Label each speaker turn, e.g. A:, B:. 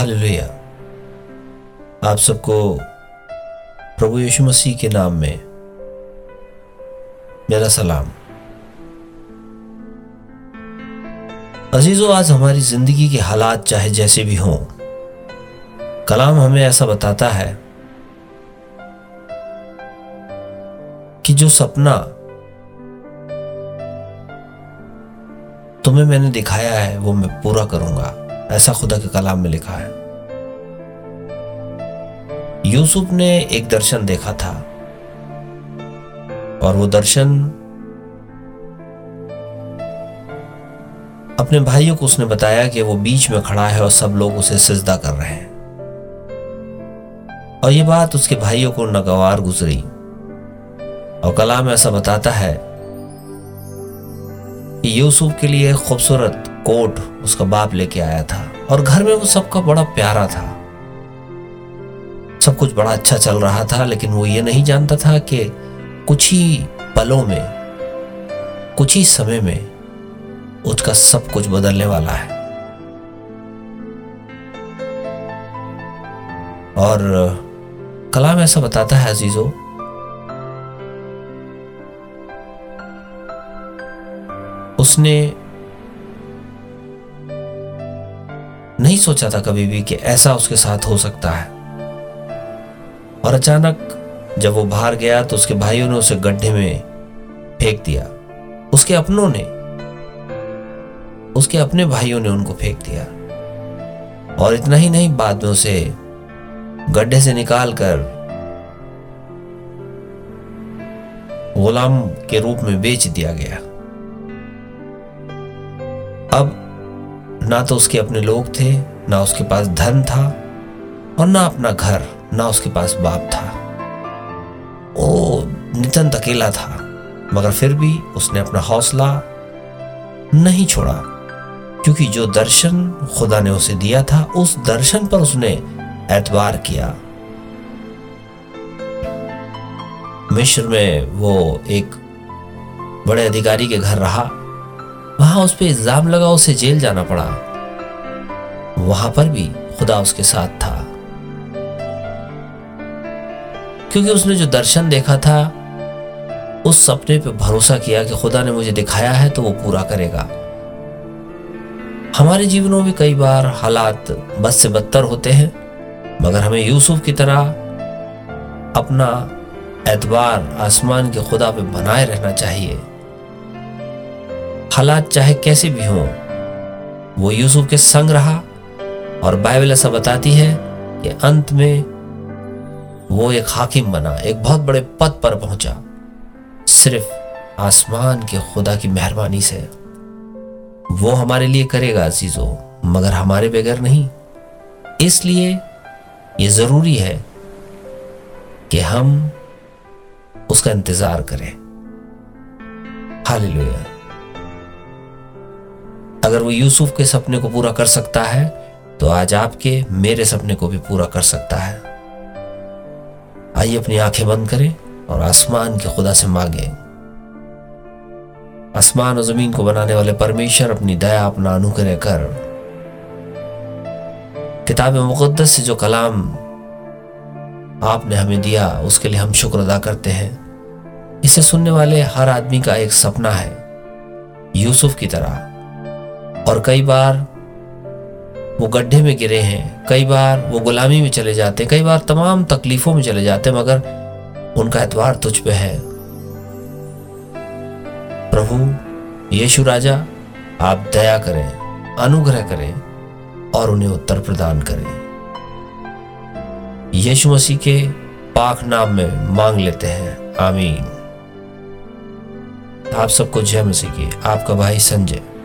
A: Hallelujah. आप सबको प्रभु यीशु मसीह के नाम में मेरा सलाम। अजीजों, आज हमारी ज़िंदगी के हालात चाहे जैसे भी हों, कलाम हमें ऐसा बताता है कि जो सपना तुम्हें मैंने दिखाया है, वो मैं पूरा करूँगा। ऐसा खुदा के कलाम में लिखा है। यूसुफ ने एक दर्शन देखा था और वो दर्शन अपने भाइयों को उसने बताया कि वो बीच में खड़ा है और सब लोग उसे सिजदा कर रहे हैं। और ये बात उसके भाइयों को नगवार गुजरी। और कलाम ऐसा बताता है कि यूसुफ के लिए खूबसूरत कोट उसका बाप लेके आया था और घर में वो सबका बड़ा प्यारा था। सब कुछ बड़ा अच्छा चल रहा था, लेकिन वो ये नहीं जानता था कि कुछ ही पलों में, कुछ ही समय में उसका सब कुछ बदलने वाला है। और कलाम ऐसा बताता है अजीजों, उसने नहीं सोचा था कभी भी कि ऐसा उसके साथ हो सकता है। और अचानक जब वो बाहर गया तो उसके भाइयों ने उसे गड्ढे में फेंक दिया। उसके अपनों ने, उसके अपने भाइयों ने उनको फेंक दिया। और इतना ही नहीं, बाद में उसे गड्ढे से निकालकर गुलाम के रूप में बेच दिया गया। अब ना तो उसके अपने लोग थे, ना उसके पास धन था, और ना अपना घर, ना उसके पास बाप था। वो नितन अकेला था, मगर फिर भी उसने अपना हौसला नहीं छोड़ा, क्योंकि जो दर्शन खुदा ने उसे दिया था, उस दर्शन पर उसने एतबार किया। मिश्र में वो एक बड़े अधिकारी के घर रहा। वहाँ उस पर इल्ज़ाम लगा, उसे जेल जाना पड़ा। वहाँ पर भी खुदा उसके साथ था। क्योंकि उसने जो दर्शन देखा था, उस सपने पे भरोसा किया कि खुदा ने मुझे दिखाया है तो वो पूरा करेगा। हमारे जीवनों में कई बार हालात बस से बदतर होते हैं, मगर हमें यूसुफ की तरह अपना एतबार आसमान के खुदा पे बनाए रहना चाहिए। हालात चाहे कैसे भी हों, वो यूसुफ के संग रहा और बाइबल ऐसा बताती है कि अंत में वो एक हाकिम बना, एक बहुत बड़े पद पर पहुँचा, सिर्फ़ आसमान के खुदा की मेहरबानी से। वो हमारे लिए करेगा अजीजों, मगर हमारे बगैर नहीं। इसलिए ये ज़रूरी है कि हम उसका इंतज़ार करें। हाल अगर वो यूसुफ के सपने को पूरा कर सकता है तो आज आपके मेरे सपने को भी पूरा कर सकता है। आइए अपनी आँखें बंद करें और आसमान के खुदा से मांगे। आसमान और ज़मीन को बनाने वाले परमेश्वर अपनी दया अपना अनुग्रह कर। किताब मुकदस से जो कलाम आपने हमें दिया, उसके लिए हम शुक्र अदा करते हैं। इसे सुनने वाले हर आदमी का एक सपना है, यूसुफ की तरह। और कई बार वो गड्ढे में गिरे हैं। कई बार वो गुलामी में चले जाते हैं। कई बार तमाम तकलीफों में चले जाते हैं, मगर उनका एतवार तुझ पे है। प्रभु, यीशु राजा, आप दया करें, अनुग्रह करें और उन्हें उत्तर प्रदान करें। यीशु मसीह के पाक नाम में मांग लेते हैं। आमीन। आप सबको जय मसीह की। आपका भाई संजय।